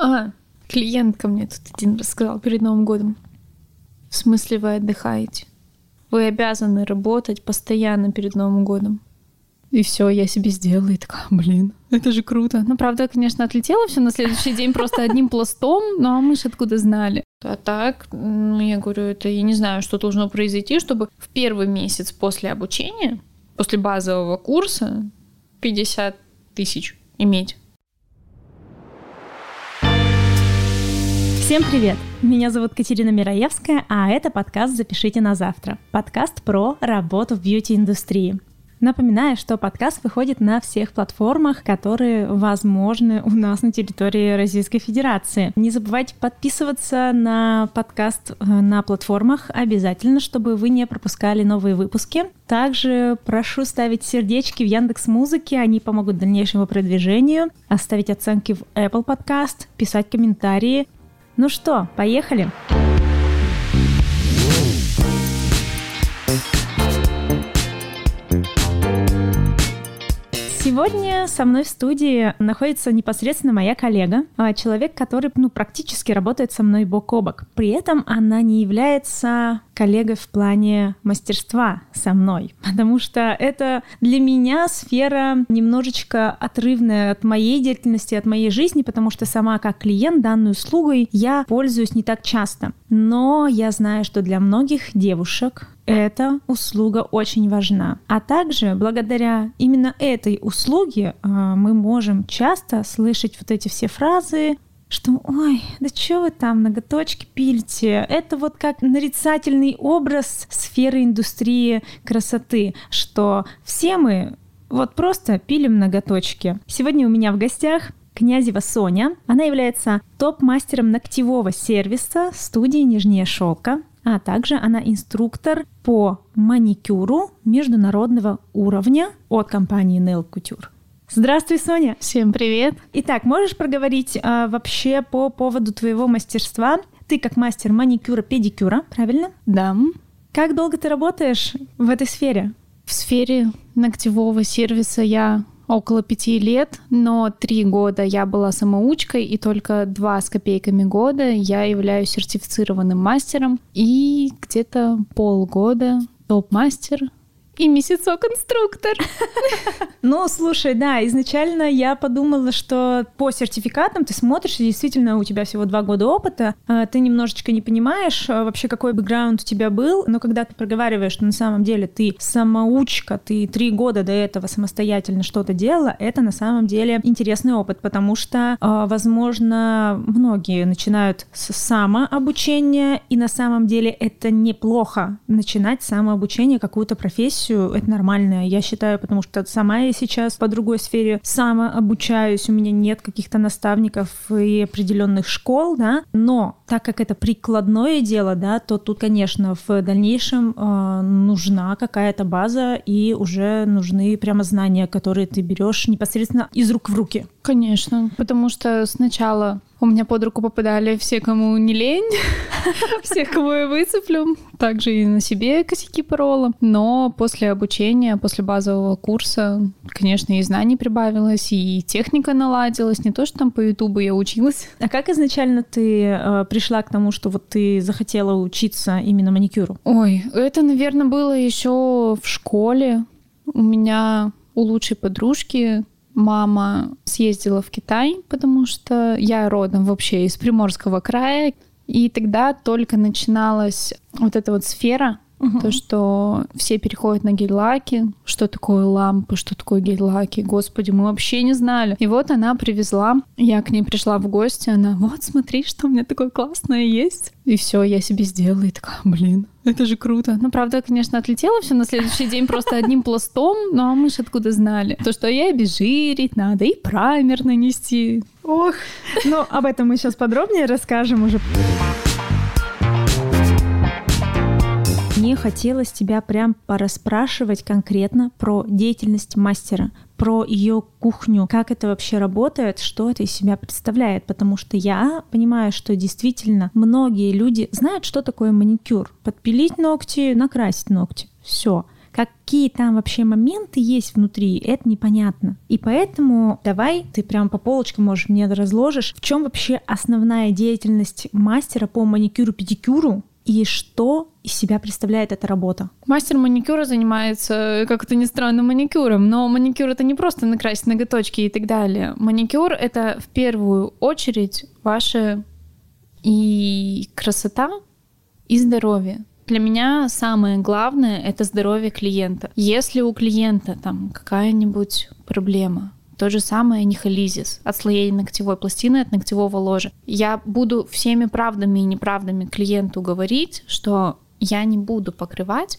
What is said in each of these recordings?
А, клиентка мне тут один рассказал перед Новым годом. В смысле вы отдыхаете? Вы обязаны работать постоянно перед Новым годом. И все, я себе сделала и такая, блин, это же круто. Ну, правда, конечно, отлетело все на следующий день просто одним пластом, но мы же откуда знали. А так, ну, я говорю, это я не знаю, что должно произойти, чтобы в первый месяц после обучения, после базового курса, 50 тысяч иметь. Всем привет! Меня зовут Катерина Мираевская, а это подкаст «Запишите на завтра». Подкаст про работу в бьюти-индустрии. Напоминаю, что подкаст выходит на всех платформах, которые возможны у нас на территории Российской Федерации. Не забывайте подписываться на подкаст э, на платформах обязательно, чтобы вы не пропускали новые выпуски. Также прошу ставить сердечки в Яндекс Музыке, они помогут дальнейшему продвижению, оставить оценки в Apple Podcast, писать комментарии. Ну что, поехали! Поехали! Сегодня со мной в студии находится непосредственно моя коллега, а, человек, который ну, практически работает со мной бок о бок. При этом она не является коллегой в плане мастерства со мной, потому что это для меня сфера немножечко отрывная от моей деятельности, от моей жизни, потому что сама как клиент данной услугой я пользуюсь не так часто. Но я знаю, что для многих девушек эта услуга очень важна. А также благодаря именно этой услуге э, мы можем часто слышать вот эти все фразы что «Ой, да что вы там ноготочки пилите?» Это вот как нарицательный образ сферы индустрии красоты, что все мы вот просто пилим ноготочки. Сегодня у меня в гостях Князева Соня. Она является топ-мастером ногтевого сервиса студии «Нижняя шелка», а также она инструктор по маникюру международного уровня от компании Nail Couture. Здравствуй, Соня. Всем привет. Итак, можешь проговорить а, вообще по поводу твоего мастерства? Ты как мастер маникюра, педикюра, правильно? Да. Как долго ты работаешь в этой сфере? В сфере ногтевого сервиса я около пяти лет, но три года я была самоучкой, и только два с копейками года я являюсь сертифицированным мастером, и где-то полгода топ-мастер и месяцок инструктор. Ну, слушай, да, изначально я подумала, что по сертификатам ты смотришь, и действительно у тебя всего два года опыта, а ты немножечко не понимаешь а, вообще, какой бэкграунд у тебя был, но когда ты проговариваешь, что на самом деле ты самоучка, ты три года до этого самостоятельно что-то делала, это на самом деле интересный опыт, потому что, а, возможно, многие начинают с самообучения, и на самом деле это неплохо начинать самообучение, какую-то профессию, профессию, это нормально, я считаю, потому что сама я сейчас по другой сфере самообучаюсь, у меня нет каких-то наставников и определенных школ, да, но так как это прикладное дело, да, то тут, конечно, в дальнейшем э, нужна какая-то база и уже нужны прямо знания, которые ты берешь непосредственно из рук в руки. Конечно, потому что сначала у меня под руку попадали все, кому не лень, всех, кого я выцеплю. Также и на себе косяки порола. Но после обучения, после базового курса, конечно, и знаний прибавилось, и техника наладилась. Не то, что там по Ютубу я училась. А как изначально ты э, пришла к тому, что вот ты захотела учиться именно маникюру? Ой, это, наверное, было еще в школе. У меня у лучшей подружки мама съездила в Китай, потому что я родом вообще из Приморского края, и тогда только начиналась вот эта вот сфера Угу. То, что все переходят на гель-лаки, что такое лампы, что такое гель-лаки. Господи, мы вообще не знали. И вот она привезла, я к ней пришла в гости, она, вот смотри, что у меня такое классное есть. И все, я себе сделала и такая, блин, это же круто. Ну, правда, конечно, отлетело все на следующий день просто одним пластом, но мы же откуда знали. То, что и обезжирить надо, и праймер нанести. Ох, ну, об этом мы сейчас подробнее расскажем уже. Мне хотелось тебя прям пораспрашивать конкретно про деятельность мастера, про ее кухню, как это вообще работает, что это из себя представляет, потому что я понимаю, что действительно многие люди знают, что такое маникюр. Подпилить ногти, накрасить ногти. Все. какие там вообще моменты есть внутри, это непонятно. И поэтому давай ты прям по полочкам, можешь мне разложишь, в чем вообще основная деятельность мастера по маникюру-педикюру и что из себя представляет эта работа? Мастер маникюра занимается, как это ни странно, маникюром, но маникюр это не просто накрасить ноготочки и так далее. Маникюр это в первую очередь ваша и красота, и здоровье. Для меня самое главное — это здоровье клиента. Если у клиента там какая-нибудь проблема, то же самое нихолизис, отслоение ногтевой пластины от ногтевого ложа. Я буду всеми правдами и неправдами клиенту говорить, что я не буду покрывать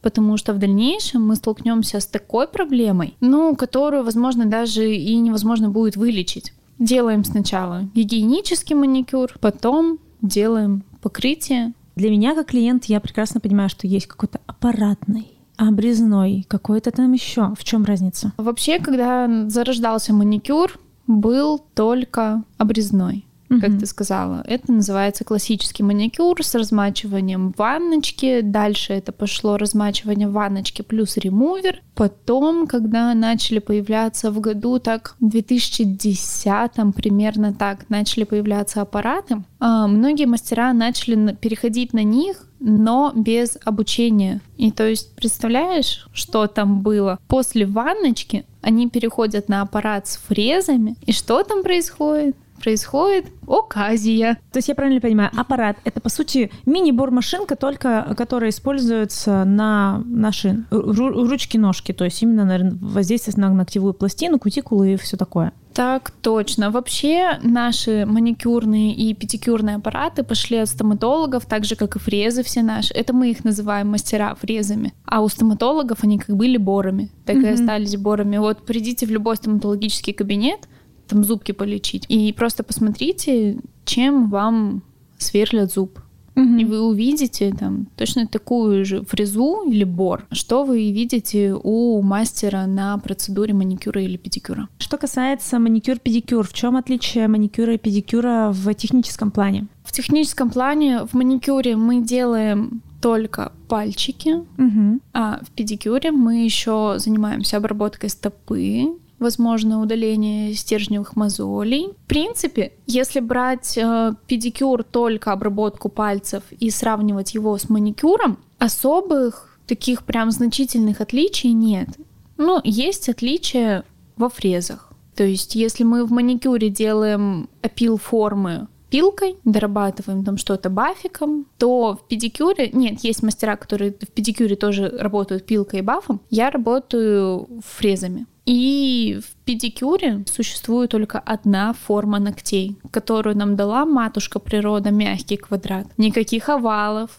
потому что в дальнейшем мы столкнемся с такой проблемой, ну, которую, возможно, даже и невозможно будет вылечить. Делаем сначала гигиенический маникюр, потом делаем покрытие. Для меня, как клиент, я прекрасно понимаю, что есть какой-то аппаратный обрезной, какой-то там еще. В чем разница? Вообще, когда зарождался маникюр, был только обрезной угу. как ты сказала. Это называется классический маникюр с размачиванием ванночки. Дальше это пошло размачивание ванночки плюс ремувер. Потом, когда начали появляться в году, так в 2010 примерно так, начали появляться аппараты, а, многие мастера начали переходить на них но без обучения. И то есть, представляешь, что там было? После ванночки они переходят на аппарат с фрезами, и что там происходит? Происходит оказия. То есть я правильно понимаю, аппарат — это, по сути, мини-бормашинка, только которая используется на наши ручки-ножки, то есть именно, наверное, воздействие на ногтевую пластину, кутикулы и все такое. Так точно. Вообще наши маникюрные и педикюрные аппараты пошли от стоматологов, так же, как и фрезы все наши. Это мы их называем мастера фрезами. А у стоматологов они как были борами, так mm-hmm. и остались борами. Вот придите в любой стоматологический кабинет, там зубки полечить. И просто посмотрите, чем вам сверлят зуб. И вы увидите там точно такую же фрезу или бор, что вы видите у мастера на процедуре маникюра или педикюра. Что касается маникюр-педикюр, в чем отличие маникюра и педикюра в техническом плане? В техническом плане в маникюре мы делаем только пальчики, угу. а в педикюре мы еще занимаемся обработкой стопы, возможно удаление стержневых мозолей. В принципе, если брать э, педикюр только обработку пальцев и сравнивать его с маникюром, особых таких прям значительных отличий нет. Ну, есть отличия во фрезах. То есть, если мы в маникюре делаем опил формы пилкой, дорабатываем там что-то бафиком, то в педикюре, нет, есть мастера, которые в педикюре тоже работают пилкой и бафом, я работаю фрезами. И в педикюре существует только одна форма ногтей, которую нам дала матушка природа, мягкий квадрат. Никаких овалов,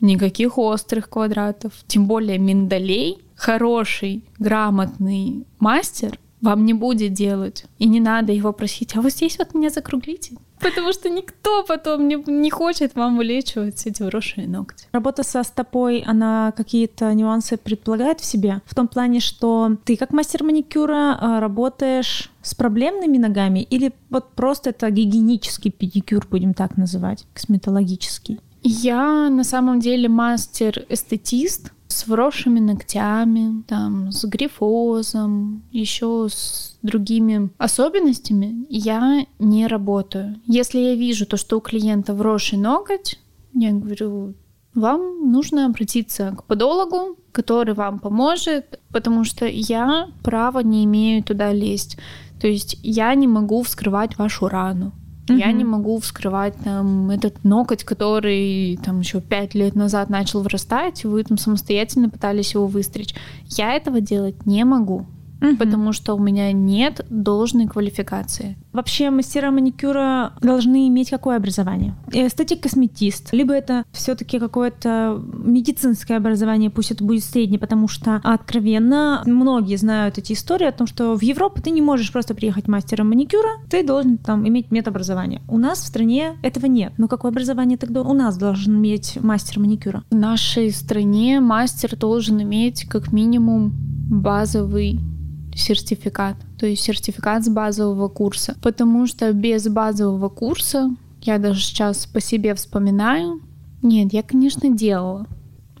никаких острых квадратов, тем более миндалей. Хороший, грамотный мастер вам не будет делать. И не надо его просить, а вот здесь вот меня закруглите. Потому что никто потом не, не хочет вам вылечивать эти вросшие ногти. Работа со стопой, она какие-то нюансы предполагает в себе? В том плане, что ты как мастер маникюра а, работаешь с проблемными ногами или вот просто это гигиенический педикюр, будем так называть, косметологический? Я на самом деле мастер-эстетист, с вросшими ногтями, там, с грифозом, еще с другими особенностями я не работаю. Если я вижу то, что у клиента вросший ноготь, я говорю, вам нужно обратиться к подологу, который вам поможет, потому что я права не имею туда лезть. То есть я не могу вскрывать вашу рану. Mm-hmm. Я не могу вскрывать там этот ноготь, который там еще пять лет назад начал вырастать, вы там самостоятельно пытались его выстричь. Я этого делать не могу угу. потому что у меня нет должной квалификации. Вообще мастера маникюра должны иметь какое образование? Эстетик-косметист, либо это все-таки какое-то медицинское образование, пусть это будет среднее, потому что откровенно многие знают эти истории о том, что в Европу ты не можешь просто приехать мастером маникюра, ты должен там иметь медобразование. У нас в стране этого нет. Но какое образование тогда у нас должен иметь мастер маникюра? В нашей стране мастер должен иметь как минимум базовый сертификат, то есть сертификат с базового курса. Потому что без базового курса, я даже сейчас по себе вспоминаю, нет, я, конечно, делала,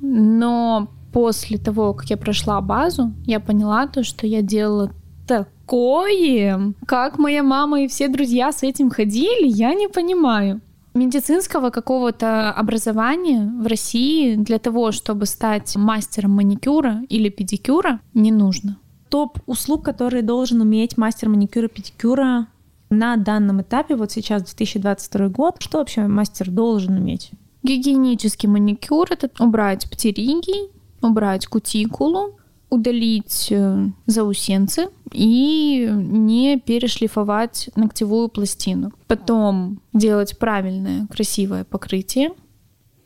но после того, как я прошла базу, я поняла то, что я делала такое, как моя мама и все друзья с этим ходили, я не понимаю. Медицинского какого-то образования в России для того, чтобы стать мастером маникюра или педикюра, не нужно. Топ услуг, которые должен уметь мастер маникюра, педикюра на данном этапе, вот сейчас 2022 год, что вообще мастер должен уметь? Гигиенический маникюр — это убрать птериги, убрать кутикулу, удалить э, заусенцы и не перешлифовать ногтевую пластину. Потом делать правильное, красивое покрытие.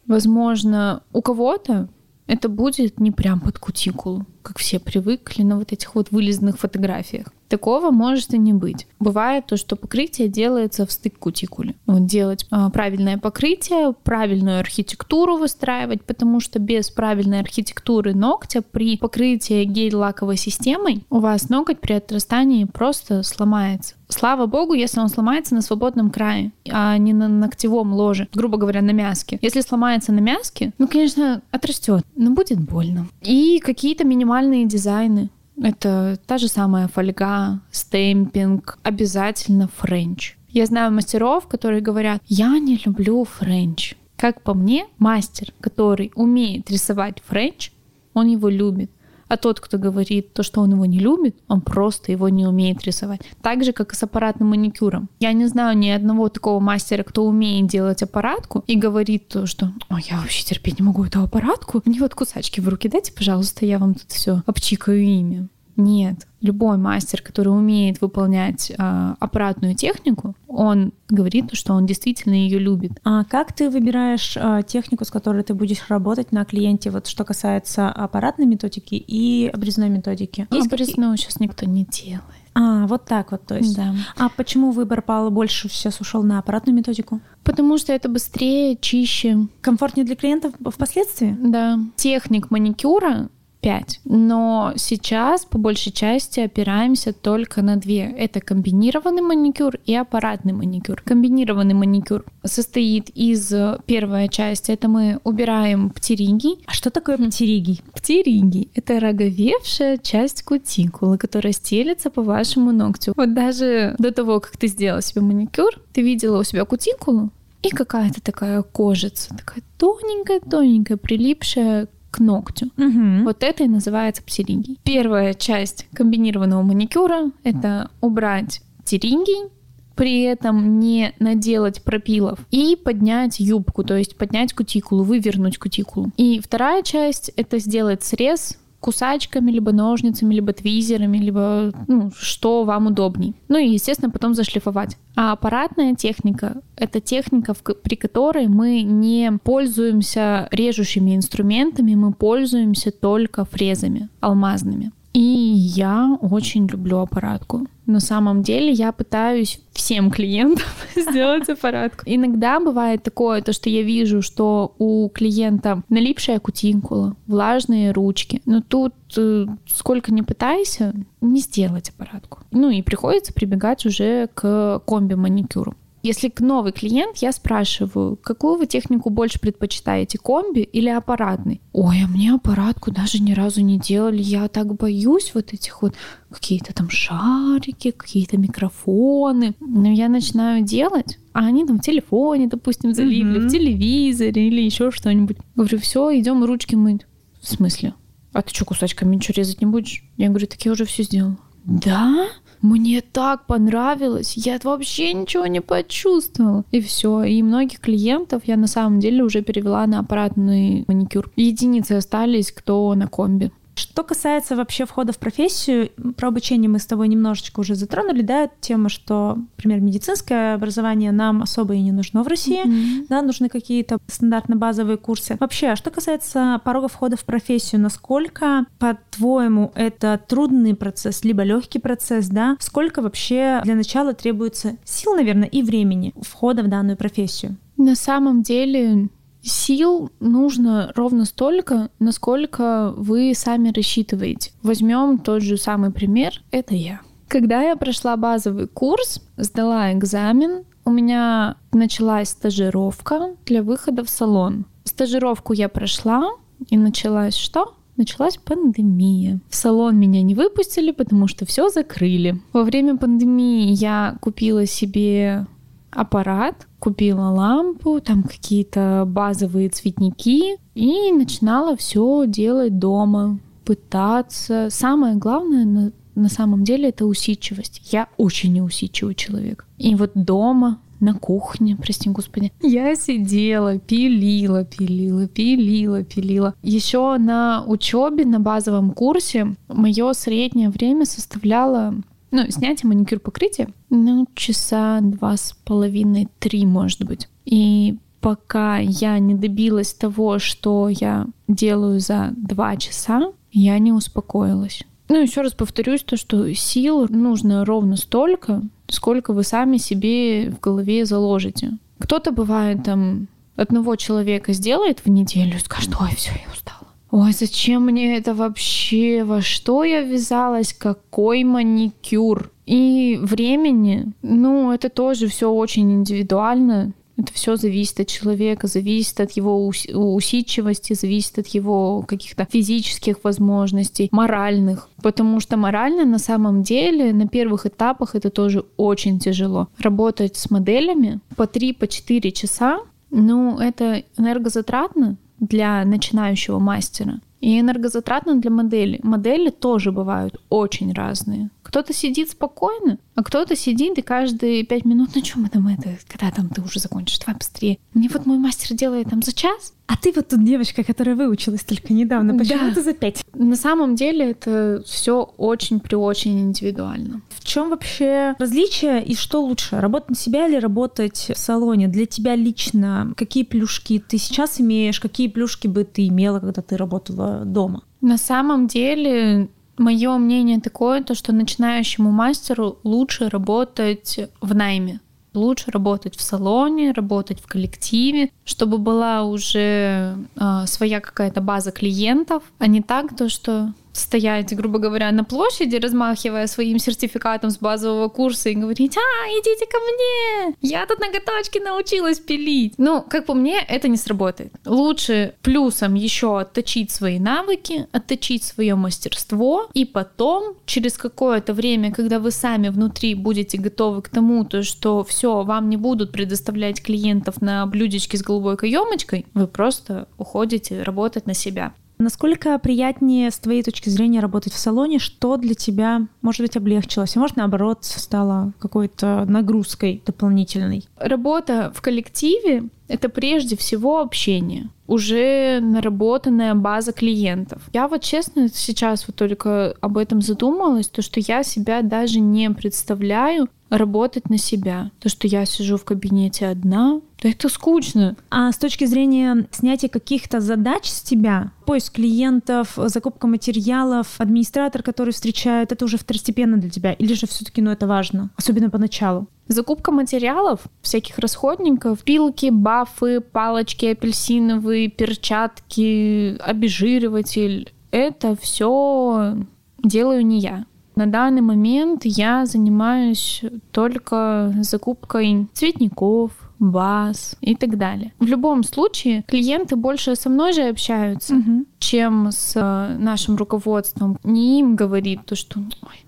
Возможно, у кого-то это будет не прям под кутикулу, как все привыкли на вот этих вот вылезанных фотографиях. Такого может и не быть. Бывает то, что покрытие делается в стык кутикуле. Вот делать а, правильное покрытие, правильную архитектуру выстраивать, потому что без правильной архитектуры ногтя при покрытии гель-лаковой системой у вас ноготь при отрастании просто сломается. Слава богу, если он сломается на свободном крае, а не на ногтевом ложе, грубо говоря, на мяске. Если сломается на мяске, ну, конечно, отрастет, но будет больно. И какие-то минимальные дизайны. Это та же самая фольга, стемпинг, обязательно френч. Я знаю мастеров, которые говорят, я не люблю френч. Как по мне, мастер, который умеет рисовать френч, он его любит. А тот, кто говорит то, что он его не любит, он просто его не умеет рисовать. Так же, как и с аппаратным маникюром. Я не знаю ни одного такого мастера, кто умеет делать аппаратку и говорит то, что О, я вообще терпеть не могу эту аппаратку. Мне вот кусачки в руки дайте, пожалуйста, я вам тут все обчикаю ими. Нет. Любой мастер, который умеет выполнять э, аппаратную технику, он говорит, что он действительно ее любит. А как ты выбираешь э, технику, с которой ты будешь работать на клиенте, вот что касается аппаратной методики и обрезной методики? Есть обрезную какие... сейчас никто не делает. А, вот так вот, то есть. Да. А почему выбор пал больше сейчас ушел на аппаратную методику? Потому что это быстрее, чище. Комфортнее для клиентов впоследствии? Да. Техник маникюра 5. Но сейчас по большей части опираемся только на две. Это комбинированный маникюр и аппаратный маникюр. Комбинированный маникюр состоит из первая часть, это мы убираем птериги. А что такое птериги? Птериги — это роговевшая часть кутикулы, которая стелется по вашему ногтю. Вот даже до того, как ты сделала себе маникюр, ты видела у себя кутикулу, и какая-то такая кожица, такая тоненькая-тоненькая, прилипшая к ногтю. Угу. Вот это и называется птерингий. Первая часть комбинированного маникюра — это убрать птерингий, при этом не наделать пропилов и поднять юбку, то есть поднять кутикулу, вывернуть кутикулу. И вторая часть — это сделать срез кусачками, либо ножницами, либо твизерами, либо ну, что вам удобней. Ну и, естественно, потом зашлифовать. А аппаратная техника — это техника, при которой мы не пользуемся режущими инструментами, мы пользуемся только фрезами алмазными. И я очень люблю аппаратку. На самом деле я пытаюсь всем клиентам сделать аппаратку. Иногда бывает такое, то, что я вижу, что у клиента налипшая кутинкула, влажные ручки. Но тут э, сколько не пытайся, не сделать аппаратку. Ну и приходится прибегать уже к комби-маникюру. Если новый клиент, я спрашиваю, какую вы технику больше предпочитаете, комби или аппаратный? Ой, а мне аппаратку даже ни разу не делали. Я так боюсь вот этих вот какие-то там шарики, какие-то микрофоны. Но я начинаю делать, а они там в телефоне, допустим, залипли, mm-hmm. в телевизоре или еще что-нибудь. Говорю, все, идем ручки мыть. В смысле? А ты что, кусачками ничего резать не будешь? Я говорю, так я уже все сделала. Да? Мне так понравилось, я вообще ничего не почувствовала. И все. И многих клиентов я на самом деле уже перевела на аппаратный маникюр. Единицы остались, кто на комби. Что касается вообще входа в профессию, про обучение мы с тобой немножечко уже затронули, да, тема, что, например, медицинское образование нам особо и не нужно в России, mm-hmm. да, нужны какие-то стандартно-базовые курсы. Вообще, а что касается порога входа в профессию, насколько, по-твоему, это трудный процесс, либо легкий процесс, да? Сколько вообще для начала требуется сил, наверное, и времени входа в данную профессию? На самом деле Сил нужно ровно столько, насколько вы сами рассчитываете. Возьмем тот же самый пример, это я. Когда я прошла базовый курс, сдала экзамен, у меня началась стажировка для выхода в салон. Стажировку я прошла, и началась что? началась пандемия. В салон меня не выпустили, потому что все закрыли. Во время пандемии я купила себе аппарат, купила лампу, там какие-то базовые цветники и начинала все делать дома, пытаться. Самое главное на, на самом деле это усидчивость. Я очень неусидчивый человек. И вот дома на кухне, прости господи. Я сидела, пилила, пилила, пилила, пилила. Еще на учебе на базовом курсе мое среднее время составляло ну, снятие маникюр покрытие, ну, часа два с половиной, три, может быть. И пока я не добилась того, что я делаю за два часа, я не успокоилась. Ну, еще раз повторюсь, то, что сил нужно ровно столько, сколько вы сами себе в голове заложите. Кто-то бывает там одного человека сделает в неделю скажет, ой, все, я устала. Ой, зачем мне это вообще? Во что я ввязалась? Какой маникюр? И времени, ну, это тоже все очень индивидуально. Это все зависит от человека, зависит от его усидчивости, зависит от его каких-то физических возможностей, моральных. Потому что морально на самом деле на первых этапах это тоже очень тяжело. Работать с моделями по 3-4 по часа, ну, это энергозатратно для начинающего мастера и энергозатратно для модели. Модели тоже бывают очень разные. Кто-то сидит спокойно, а кто-то сидит и каждые пять минут, ну что мы это, когда там ты уже закончишь, давай быстрее. Мне вот мой мастер делает там за час. А ты вот тут девочка, которая выучилась только недавно, почему да. ты за пять? На самом деле это все очень при очень индивидуально. В чем вообще различие и что лучше, работать на себя или работать в салоне? Для тебя лично какие плюшки ты сейчас имеешь, какие плюшки бы ты имела, когда ты работала дома? На самом деле Мое мнение такое, то, что начинающему мастеру лучше работать в найме. Лучше работать в салоне, работать в коллективе, чтобы была уже э, своя какая-то база клиентов, а не так то, что стоять, грубо говоря, на площади, размахивая своим сертификатом с базового курса и говорить, а, идите ко мне, я тут ноготочки научилась пилить. Ну, как по мне, это не сработает. Лучше плюсом еще отточить свои навыки, отточить свое мастерство, и потом, через какое-то время, когда вы сами внутри будете готовы к тому, то, что все, вам не будут предоставлять клиентов на блюдечке с голубой каемочкой, вы просто уходите работать на себя. Насколько приятнее с твоей точки зрения работать в салоне? Что для тебя, может быть, облегчилось? А может, наоборот, стало какой-то нагрузкой дополнительной? Работа в коллективе — это прежде всего общение уже наработанная база клиентов. Я вот честно сейчас вот только об этом задумалась, то что я себя даже не представляю работать на себя. То, что я сижу в кабинете одна, это скучно. А с точки зрения снятия каких-то задач с тебя, поиск клиентов, закупка материалов, администратор, который встречает, это уже второстепенно для тебя? Или же все-таки ну, это важно, особенно поначалу? Закупка материалов, всяких расходников, пилки, бафы, палочки апельсиновые, перчатки, обезжириватель. Это все делаю не я. На данный момент я занимаюсь только закупкой цветников, баз и так далее. В любом случае, клиенты больше со мной же общаются, угу. чем с э, нашим руководством. Не им говорит то, что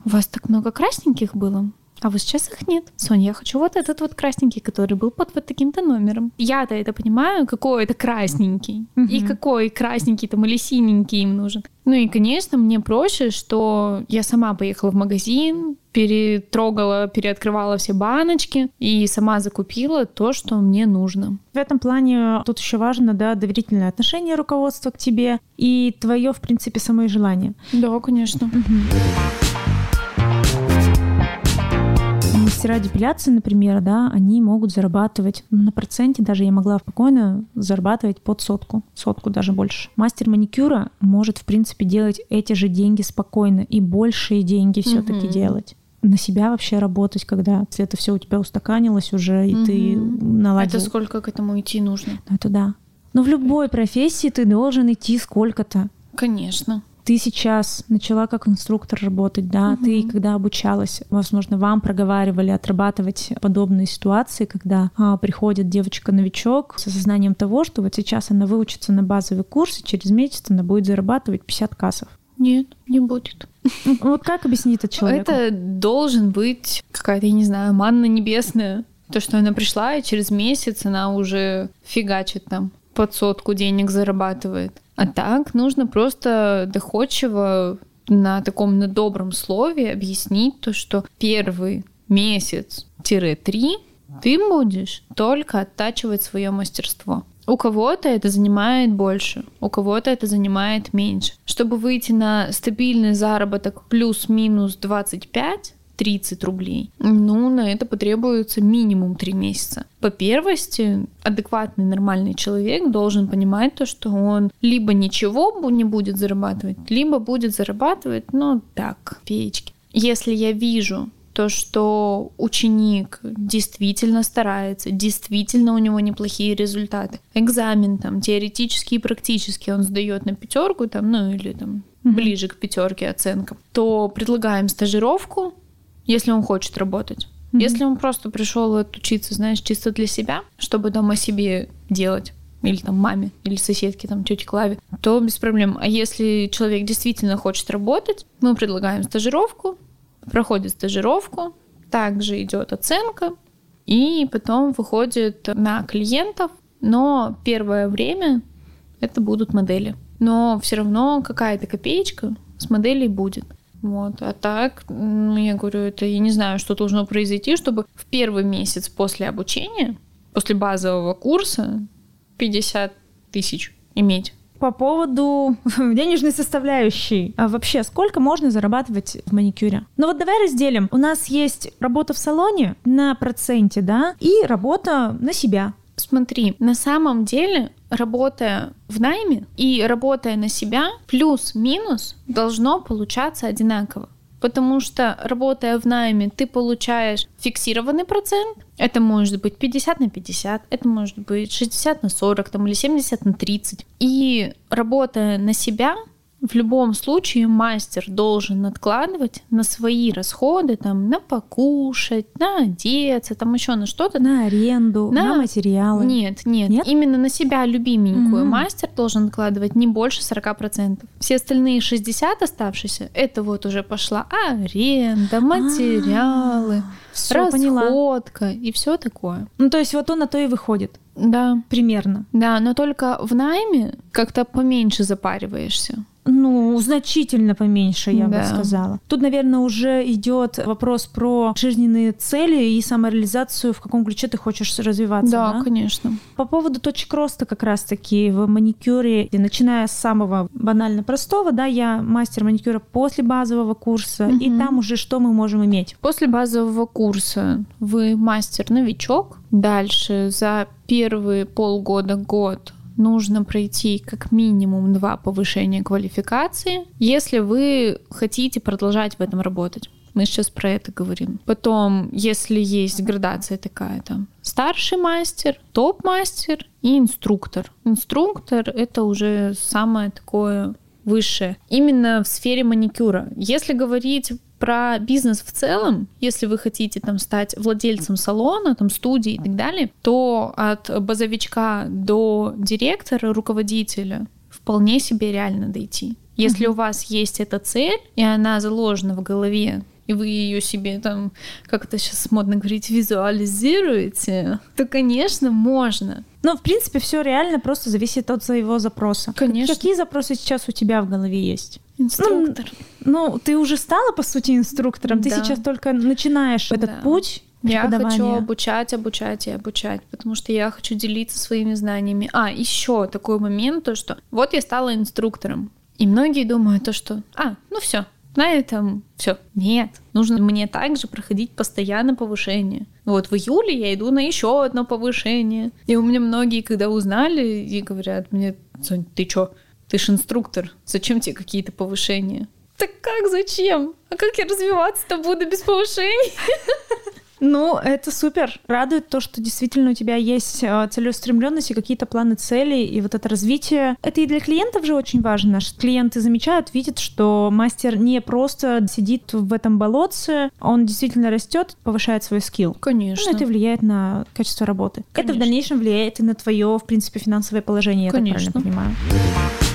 у вас так много красненьких было, а вот сейчас их нет. Соня, я хочу вот этот вот красненький, который был под вот таким-то номером. Я-то это понимаю, какой это красненький. Uh-huh. И какой красненький там или синенький им нужен. Ну и, конечно, мне проще, что я сама поехала в магазин, перетрогала, переоткрывала все баночки и сама закупила то, что мне нужно. В этом плане тут еще важно, да, доверительное отношение руководства к тебе и твое, в принципе, самое желание. Да, конечно. Угу мастера депиляции, например, да, они могут зарабатывать ну, на проценте, даже я могла спокойно зарабатывать под сотку, сотку даже больше. Мастер маникюра может, в принципе, делать эти же деньги спокойно и большие деньги все-таки угу. делать на себя вообще работать, когда это все у тебя устаканилось уже, и угу. ты наладил. Это сколько к этому идти нужно? Ну, это да. Но в любой профессии ты должен идти сколько-то. Конечно. Ты сейчас начала как инструктор работать, да, угу. ты когда обучалась, возможно, вам проговаривали отрабатывать подобные ситуации, когда а, приходит девочка-новичок с осознанием того, что вот сейчас она выучится на базовый курс, и через месяц она будет зарабатывать 50 кассов. Нет, не будет. Ну, вот как объяснить это человеку? Это должен быть какая-то, я не знаю, манна небесная. То, что она пришла, и через месяц она уже фигачит там под сотку денег зарабатывает. А так нужно просто доходчиво на таком на добром слове объяснить то, что первый месяц-три ты будешь только оттачивать свое мастерство. У кого-то это занимает больше, у кого-то это занимает меньше. Чтобы выйти на стабильный заработок плюс-минус 25, 30 рублей. Ну, на это потребуется минимум 3 месяца. По первости, адекватный нормальный человек должен понимать то, что он либо ничего не будет зарабатывать, либо будет зарабатывать, ну так, печки. Если я вижу то, что ученик действительно старается, действительно у него неплохие результаты. Экзамен там теоретически и практически он сдает на пятерку, там, ну или там ближе к пятерке оценкам, то предлагаем стажировку, если он хочет работать. Mm-hmm. Если он просто пришел отучиться, знаешь, чисто для себя, чтобы дома себе делать, или там маме, или соседке, там тете Клаве, то без проблем. А если человек действительно хочет работать, мы предлагаем стажировку, проходит стажировку, также идет оценка, и потом выходит на клиентов, но первое время это будут модели. Но все равно какая-то копеечка с моделей будет. Вот. А так, ну, я говорю, это я не знаю, что должно произойти, чтобы в первый месяц после обучения, после базового курса, 50 тысяч иметь. По поводу денежной составляющей. А вообще, сколько можно зарабатывать в маникюре? Ну вот давай разделим. У нас есть работа в салоне на проценте, да, и работа на себя. Смотри, на самом деле, работая в найме и работая на себя, плюс-минус должно получаться одинаково. Потому что, работая в найме, ты получаешь фиксированный процент. Это может быть 50 на 50, это может быть 60 на 40 там, или 70 на 30. И работая на себя, в любом случае мастер должен откладывать на свои расходы, там, на покушать, на одеться, там еще на что-то. На аренду, на, на материалы. Нет, нет, нет, именно на себя любименькую. Угу. Мастер должен откладывать не больше 40%. Все остальные 60 оставшиеся, это вот уже пошла аренда, а, материалы, все, расходка поняла. и все такое. Ну, то есть вот он на то и выходит. Да. Примерно. Да, но только в найме как-то поменьше запариваешься. Ну, значительно поменьше, я да. бы сказала. Тут, наверное, уже идет вопрос про жизненные цели и самореализацию, в каком ключе ты хочешь развиваться. Да, да? конечно. По поводу точек роста как раз-таки в маникюре, начиная с самого банально простого, да, я мастер маникюра после базового курса, угу. и там уже что мы можем иметь? После базового курса вы мастер-новичок, дальше за первые полгода-год нужно пройти как минимум два повышения квалификации, если вы хотите продолжать в этом работать. Мы сейчас про это говорим. Потом, если есть градация такая, там, старший мастер, топ-мастер и инструктор. Инструктор — это уже самое такое высшее. Именно в сфере маникюра. Если говорить про бизнес в целом, если вы хотите там стать владельцем салона, там студии и так далее, то от базовичка до директора, руководителя вполне себе реально дойти. Если mm-hmm. у вас есть эта цель, и она заложена в голове, и вы ее себе там, как это сейчас модно говорить, визуализируете, то, конечно, можно. Но, в принципе, все реально просто зависит от своего запроса. Конечно. Какие запросы сейчас у тебя в голове есть? Инструктор. Ну, ну ты уже стала, по сути, инструктором. Да. Ты сейчас только начинаешь этот да. путь. Я хочу обучать, обучать и обучать, потому что я хочу делиться своими знаниями. А, еще такой момент, то что вот я стала инструктором, и многие думают то, что, а, ну все, на этом все. Нет, нужно мне также проходить постоянно повышение. Вот в июле я иду на еще одно повышение. И у меня многие, когда узнали, и говорят мне, Сонь, ты чё? Ты ж инструктор, зачем тебе какие-то повышения? Так как, зачем? А как я развиваться-то буду без повышений? Ну, это супер. Радует то, что действительно у тебя есть э, целеустремленность и какие-то планы целей, и вот это развитие. Это и для клиентов же очень важно. Клиенты замечают, видят, что мастер не просто сидит в этом болотце, он действительно растет, повышает свой скилл. Конечно. Ну, это влияет на качество работы. Конечно. Это в дальнейшем влияет и на твое, в принципе, финансовое положение, я Конечно. так правильно понимаю.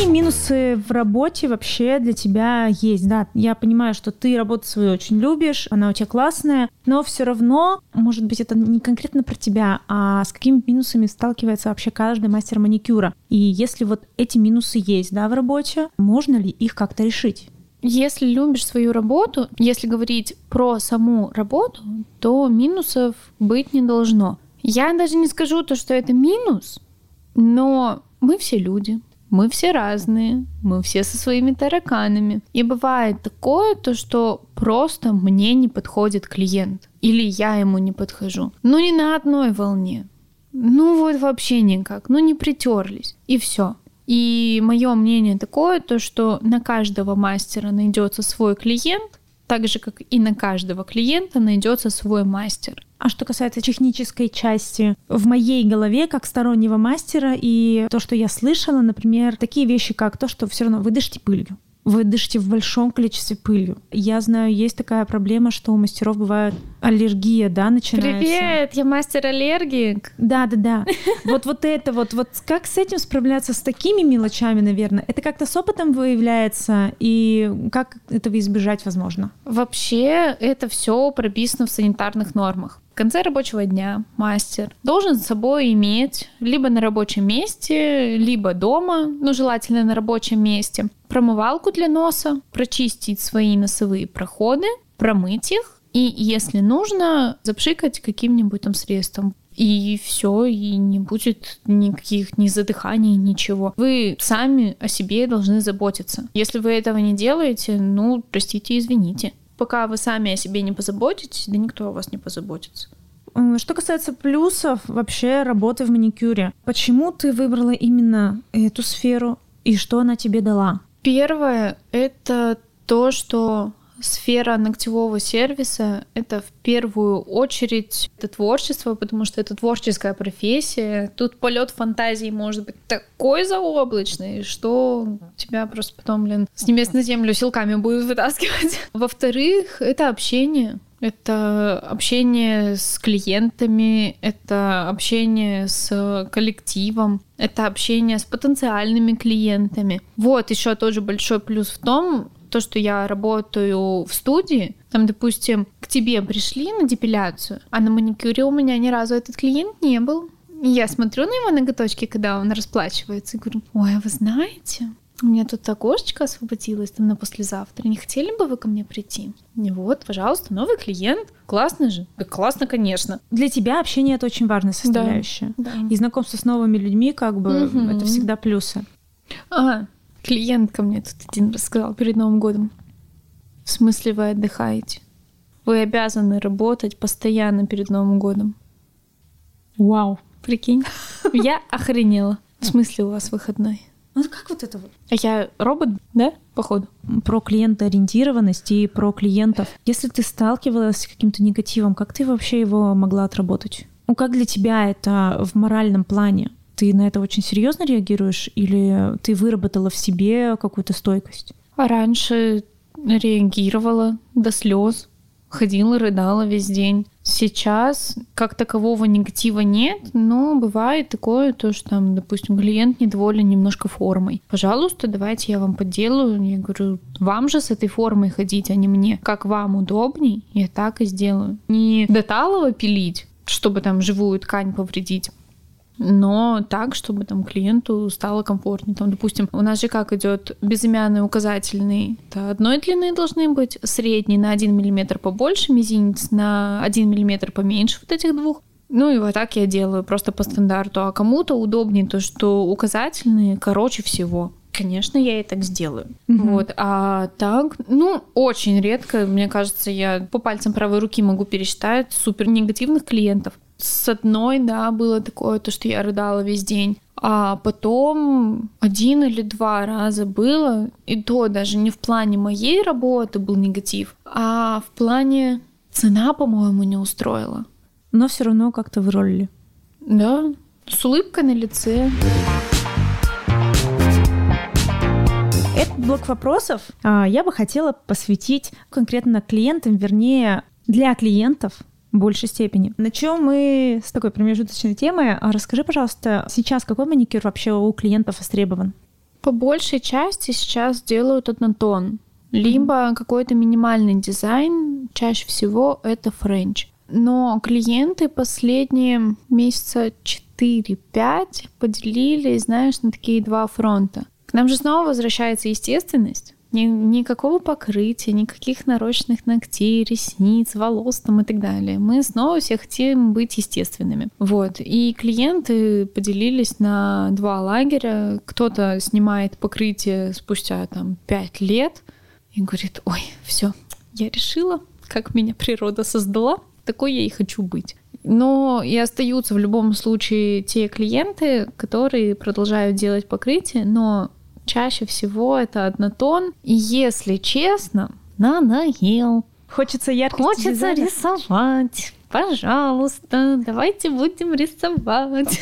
Какие минусы в работе вообще для тебя есть? Да, я понимаю, что ты работу свою очень любишь, она у тебя классная, но все равно, может быть, это не конкретно про тебя, а с какими минусами сталкивается вообще каждый мастер маникюра. И если вот эти минусы есть, да, в работе, можно ли их как-то решить? Если любишь свою работу, если говорить про саму работу, то минусов быть не должно. Я даже не скажу то, что это минус, но мы все люди, мы все разные, мы все со своими тараканами. И бывает такое, то что просто мне не подходит клиент. Или я ему не подхожу. Ну не на одной волне. Ну вот вообще никак. Ну не притерлись. И все. И мое мнение такое, то что на каждого мастера найдется свой клиент, так же, как и на каждого клиента найдется свой мастер. А что касается технической части, в моей голове, как стороннего мастера, и то, что я слышала, например, такие вещи, как то, что все равно вы дышите пылью вы дышите в большом количестве пылью. Я знаю, есть такая проблема, что у мастеров бывает аллергия, да, начинается. Привет, я мастер аллергик. Да, да, да. Вот вот это вот, вот как с этим справляться, с такими мелочами, наверное? Это как-то с опытом выявляется, и как этого избежать возможно? Вообще, это все прописано в санитарных нормах. В конце рабочего дня мастер должен с собой иметь либо на рабочем месте, либо дома, ну желательно на рабочем месте, промывалку для носа, прочистить свои носовые проходы, промыть их и, если нужно, запшикать каким-нибудь там средством. И все, и не будет никаких ни задыханий, ничего. Вы сами о себе должны заботиться. Если вы этого не делаете, ну, простите, извините. Пока вы сами о себе не позаботитесь, да никто о вас не позаботится. Что касается плюсов вообще работы в маникюре, почему ты выбрала именно эту сферу и что она тебе дала? Первое — это то, что сфера ногтевого сервиса — это в первую очередь это творчество, потому что это творческая профессия. Тут полет фантазии может быть такой заоблачный, что тебя просто потом, блин, с небес на землю силками будут вытаскивать. Во-вторых, это общение. Это общение с клиентами, это общение с коллективом, это общение с потенциальными клиентами. Вот еще тоже большой плюс в том, то, что я работаю в студии, там, допустим, к тебе пришли на депиляцию, а на маникюре у меня ни разу этот клиент не был. И я смотрю на его ноготочки, когда он расплачивается, и говорю, ой, а вы знаете, у меня тут окошечко освободилось там на послезавтра. Не хотели бы вы ко мне прийти? И вот, пожалуйста, новый клиент. Классно же? Да классно, конечно. Для тебя общение это очень важная составляющая. Да, да. И знакомство с новыми людьми, как бы, угу. это всегда плюсы. А, клиент ко мне тут один рассказал перед Новым годом. В смысле вы отдыхаете? Вы обязаны работать постоянно перед Новым годом. Вау. Прикинь. Я охренела. В смысле у вас выходной? Ну как вот это вот? А я робот, да, походу? Про клиентоориентированность и про клиентов. Если ты сталкивалась с каким-то негативом, как ты вообще его могла отработать? Ну как для тебя это в моральном плане? Ты на это очень серьезно реагируешь или ты выработала в себе какую-то стойкость? А раньше реагировала до слез, ходила, рыдала весь день. Сейчас как такового негатива нет, но бывает такое, то, что там, допустим, клиент недоволен немножко формой. Пожалуйста, давайте я вам подделаю. Я говорю, вам же с этой формой ходить, а не мне. Как вам удобней, я так и сделаю. Не до талого пилить, чтобы там живую ткань повредить, но так, чтобы там клиенту стало комфортнее. Там, допустим, у нас же как идет безымянный указательный, это одной длины должны быть, средний на 1 мм побольше, мизинец на 1 мм поменьше вот этих двух. Ну и вот так я делаю, просто по стандарту. А кому-то удобнее то, что указательные короче всего. Конечно, я и так сделаю. Угу. Вот. А так, ну, очень редко, мне кажется, я по пальцам правой руки могу пересчитать супер негативных клиентов. С одной, да, было такое, то, что я рыдала весь день. А потом один или два раза было, и то даже не в плане моей работы был негатив, а в плане цена, по-моему, не устроила. Но все равно как-то выролили. Да, с улыбкой на лице. Этот блок вопросов а, я бы хотела посвятить конкретно клиентам, вернее, для клиентов в большей степени. Начнем мы с такой промежуточной темы. А расскажи, пожалуйста, сейчас какой маникюр вообще у клиентов востребован? По большей части сейчас делают однотон, либо mm-hmm. какой-то минимальный дизайн, чаще всего это френч. Но клиенты последние месяца 4-5 поделились, знаешь, на такие два фронта. К нам же снова возвращается естественность. Ни, никакого покрытия, никаких нарощенных ногтей, ресниц, волос там и так далее. Мы снова все хотим быть естественными. Вот. И клиенты поделились на два лагеря. Кто-то снимает покрытие спустя там пять лет и говорит, ой, все, я решила, как меня природа создала, такой я и хочу быть. Но и остаются в любом случае те клиенты, которые продолжают делать покрытие, но чаще всего это однотон. И если честно, надоел. Хочется яркости Хочется дизайна. рисовать. Пожалуйста, давайте будем рисовать.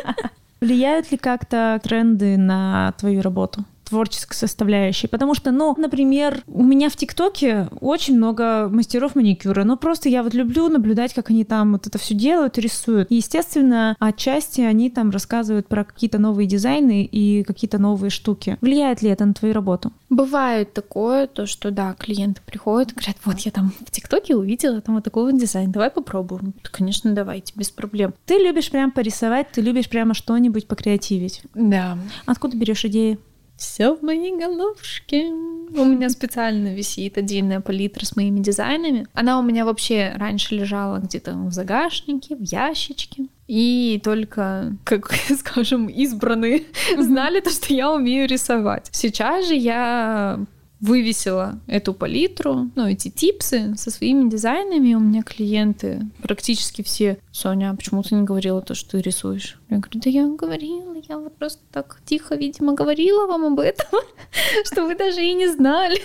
Влияют ли как-то тренды на твою работу? Творческой составляющей. Потому что, ну, например, у меня в ТикТоке очень много мастеров маникюра. Ну, просто я вот люблю наблюдать, как они там вот это все делают, рисуют. И, естественно, отчасти они там рассказывают про какие-то новые дизайны и какие-то новые штуки. Влияет ли это на твою работу? Бывает такое, то, что, да, клиенты приходят, говорят, вот я там в ТикТоке увидела там вот такой вот дизайн, давай попробуем. Конечно, давайте, без проблем. Ты любишь прям порисовать, ты любишь прямо что-нибудь покреативить. Да. Откуда берешь идеи? Все в моей головушке. У меня специально висит отдельная палитра с моими дизайнами. Она у меня вообще раньше лежала где-то в загашнике, в ящичке. И только, как скажем, избранные знали то, что я умею рисовать. Сейчас же я вывесила эту палитру, ну, эти типсы со своими дизайнами. У меня клиенты практически все. Соня, а почему ты не говорила то, что ты рисуешь? Я говорю, да я говорила, я вот просто так тихо, видимо, говорила вам об этом, что вы даже и не знали.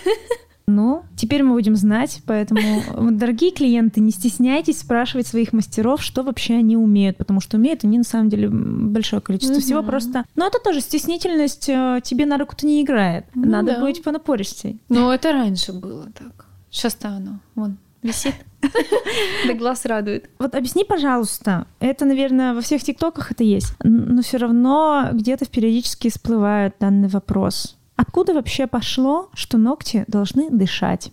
Ну, теперь мы будем знать, поэтому, дорогие клиенты, не стесняйтесь спрашивать своих мастеров, что вообще они умеют, потому что умеют они на самом деле большое количество всего просто. Но это тоже стеснительность э, тебе на руку-то не играет. Ну, Надо да. быть понапористей. Ну, это раньше было так. Сейчас-то оно, вон, висит. Да глаз радует. Вот объясни, пожалуйста, это, наверное, во всех тиктоках это есть, но все равно где-то периодически всплывает данный вопрос. Откуда вообще пошло, что ногти должны дышать?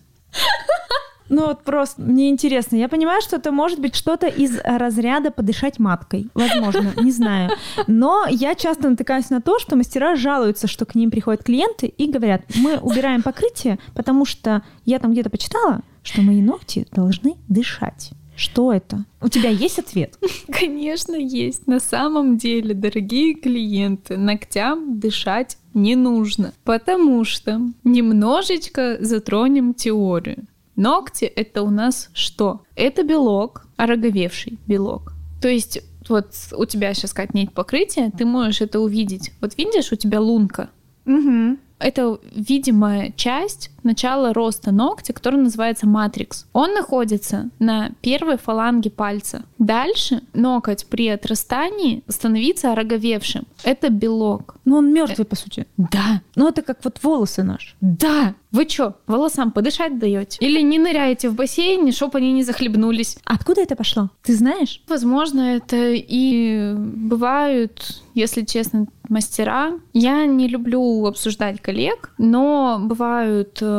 Ну вот просто мне интересно. Я понимаю, что это может быть что-то из разряда подышать маткой. Возможно, не знаю. Но я часто натыкаюсь на то, что мастера жалуются, что к ним приходят клиенты и говорят, мы убираем покрытие, потому что я там где-то почитала, что мои ногти должны дышать. Что это? У тебя есть ответ? Конечно, есть. На самом деле, дорогие клиенты, ногтям дышать не нужно, потому что немножечко затронем теорию. Ногти — это у нас что? Это белок, ороговевший белок. То есть вот у тебя сейчас, Кать, нет покрытия, ты можешь это увидеть. Вот видишь, у тебя лунка. Угу это видимая часть начала роста ногтя, который называется матрикс. Он находится на первой фаланге пальца. Дальше ноготь при отрастании становится ороговевшим. Это белок. Но он мертвый, по сути. Да. Ну, это как вот волосы наши. Да. Вы что, волосам подышать даете? Или не ныряете в бассейне, чтобы они не захлебнулись? Откуда это пошло? Ты знаешь? Возможно, это и бывают, если честно, мастера. Я не люблю обсуждать коллег, но бывают э,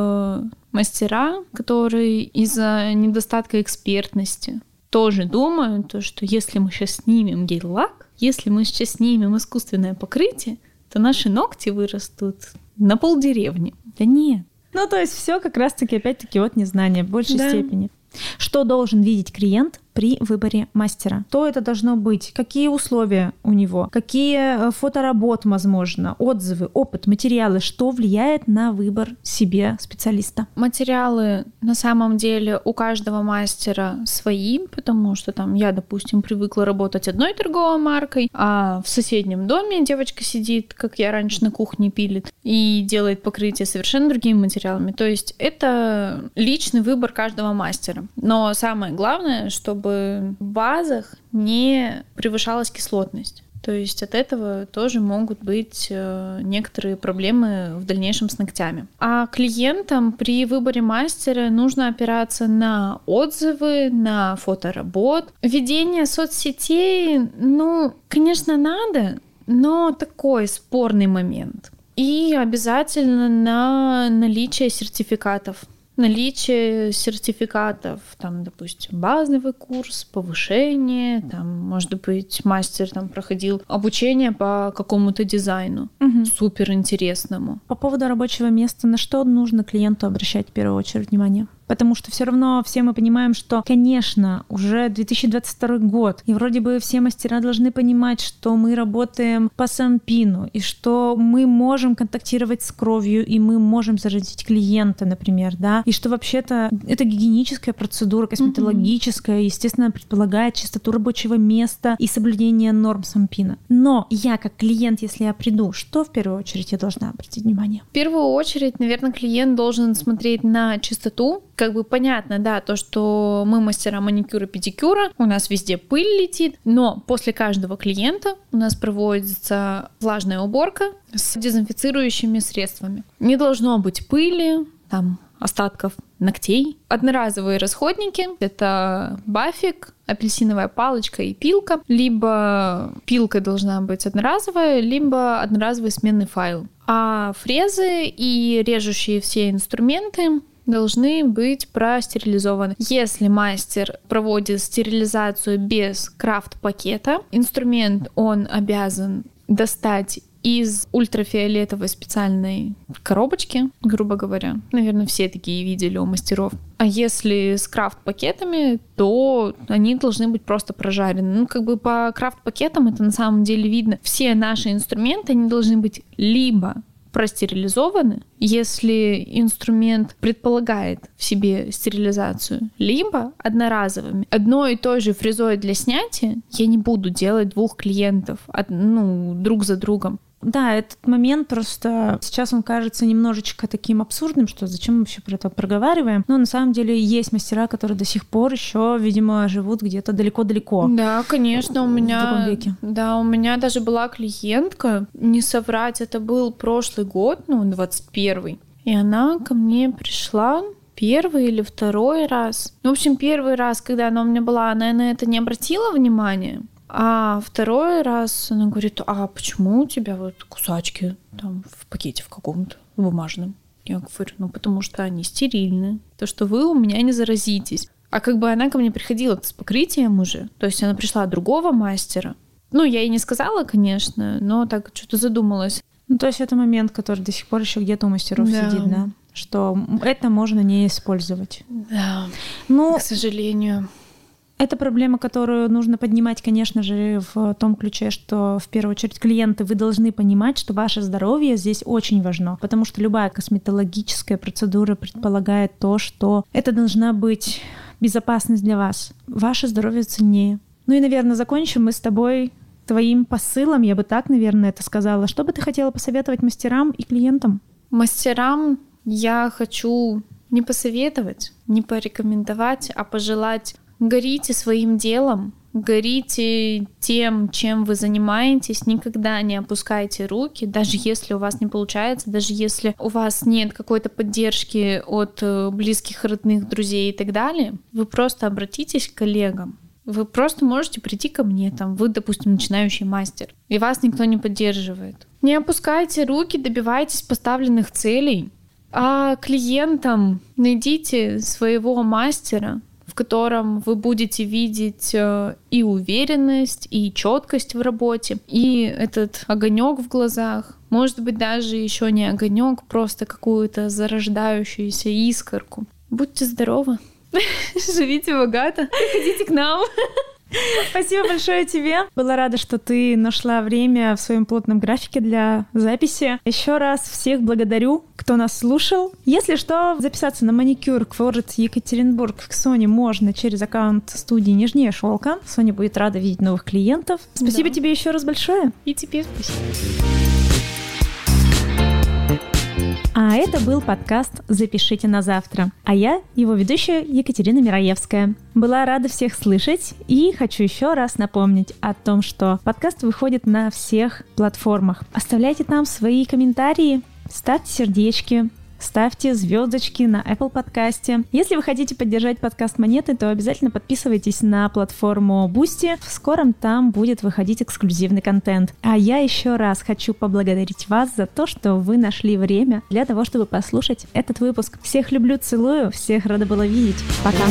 мастера, которые из-за недостатка экспертности тоже думают, то, что если мы сейчас снимем гель-лак, если мы сейчас снимем искусственное покрытие, то наши ногти вырастут на полдеревни. Да нет. Ну, то есть все как раз-таки, опять-таки, от незнания в большей да. степени. Что должен видеть клиент, при выборе мастера. Что это должно быть? Какие условия у него? Какие э, фоторабот, возможно, отзывы, опыт, материалы? Что влияет на выбор себе специалиста? Материалы на самом деле у каждого мастера свои, потому что там я, допустим, привыкла работать одной торговой маркой, а в соседнем доме девочка сидит, как я раньше на кухне пилит, и делает покрытие совершенно другими материалами. То есть это личный выбор каждого мастера. Но самое главное, чтобы в базах не превышалась кислотность. То есть от этого тоже могут быть э, некоторые проблемы в дальнейшем с ногтями. А клиентам при выборе мастера нужно опираться на отзывы, на фоторабот. Ведение соцсетей, ну, конечно, надо, но такой спорный момент. И обязательно на наличие сертификатов наличие сертификатов, там, допустим, базовый курс, повышение, там, может быть, мастер там проходил обучение по какому-то дизайну угу. супер интересному. По поводу рабочего места, на что нужно клиенту обращать в первую очередь внимание? Потому что все равно все мы понимаем, что, конечно, уже 2022 год, и вроде бы все мастера должны понимать, что мы работаем по сампину, и что мы можем контактировать с кровью, и мы можем заразить клиента, например, да, и что вообще-то это гигиеническая процедура, косметологическая, mm-hmm. естественно, предполагает чистоту рабочего места и соблюдение норм сампина. Но я, как клиент, если я приду, что в первую очередь я должна обратить внимание? В первую очередь, наверное, клиент должен смотреть на чистоту, как бы понятно, да, то, что мы мастера маникюра, педикюра, у нас везде пыль летит, но после каждого клиента у нас проводится влажная уборка с дезинфицирующими средствами. Не должно быть пыли, там остатков ногтей. Одноразовые расходники — это бафик, апельсиновая палочка и пилка. Либо пилка должна быть одноразовая, либо одноразовый сменный файл. А фрезы и режущие все инструменты должны быть простерилизованы. Если мастер проводит стерилизацию без крафт-пакета, инструмент он обязан достать из ультрафиолетовой специальной коробочки, грубо говоря. Наверное, все такие видели у мастеров. А если с крафт-пакетами, то они должны быть просто прожарены. Ну, как бы по крафт-пакетам это на самом деле видно. Все наши инструменты, они должны быть либо простерилизованы, если инструмент предполагает в себе стерилизацию, либо одноразовыми. Одной и той же фрезой для снятия я не буду делать двух клиентов ну, друг за другом. Да, этот момент просто сейчас он кажется немножечко таким абсурдным, что зачем мы вообще про это проговариваем. Но на самом деле есть мастера, которые до сих пор еще, видимо, живут где-то далеко-далеко. Да, конечно, у меня. Да, у меня даже была клиентка, не соврать, это был прошлый год, ну, 21 и она ко мне пришла первый или второй раз. Ну, в общем, первый раз, когда она у меня была, она на это не обратила внимания. А второй раз она говорит, а почему у тебя вот кусачки там в пакете в каком-то бумажном? Я говорю, ну потому что они стерильны, то что вы у меня не заразитесь. А как бы она ко мне приходила с покрытием уже, то есть она пришла от другого мастера. Ну, я ей не сказала, конечно, но так что-то задумалась. Ну, то есть это момент, который до сих пор еще где-то у мастеров да. сидит, да? Что это можно не использовать. Да. Ну, к сожалению. Это проблема, которую нужно поднимать, конечно же, в том ключе, что в первую очередь клиенты, вы должны понимать, что ваше здоровье здесь очень важно, потому что любая косметологическая процедура предполагает то, что это должна быть безопасность для вас. Ваше здоровье ценнее. Ну и, наверное, закончим мы с тобой твоим посылом, я бы так, наверное, это сказала. Что бы ты хотела посоветовать мастерам и клиентам? Мастерам я хочу не посоветовать, не порекомендовать, а пожелать горите своим делом, горите тем, чем вы занимаетесь, никогда не опускайте руки, даже если у вас не получается, даже если у вас нет какой-то поддержки от э, близких, родных, друзей и так далее, вы просто обратитесь к коллегам. Вы просто можете прийти ко мне, там, вы, допустим, начинающий мастер, и вас никто не поддерживает. Не опускайте руки, добивайтесь поставленных целей, а клиентам найдите своего мастера, в котором вы будете видеть э, и уверенность, и четкость в работе, и этот огонек в глазах. Может быть, даже еще не огонек, просто какую-то зарождающуюся искорку. Будьте здоровы! Живите богато. Приходите к нам. Спасибо большое тебе. Была рада, что ты нашла время в своем плотном графике для записи. Еще раз всех благодарю, кто нас слушал. Если что, записаться на маникюр к Форджет Екатеринбург к Соне можно через аккаунт студии Нижняя Шелка. Соня будет рада видеть новых клиентов. Спасибо да. тебе еще раз большое. И тебе спасибо. А это был подкаст «Запишите на завтра». А я, его ведущая Екатерина Мираевская. Была рада всех слышать и хочу еще раз напомнить о том, что подкаст выходит на всех платформах. Оставляйте там свои комментарии, ставьте сердечки, ставьте звездочки на Apple подкасте. Если вы хотите поддержать подкаст Монеты, то обязательно подписывайтесь на платформу Boosty. В скором там будет выходить эксклюзивный контент. А я еще раз хочу поблагодарить вас за то, что вы нашли время для того, чтобы послушать этот выпуск. Всех люблю, целую, всех рада была видеть. Пока.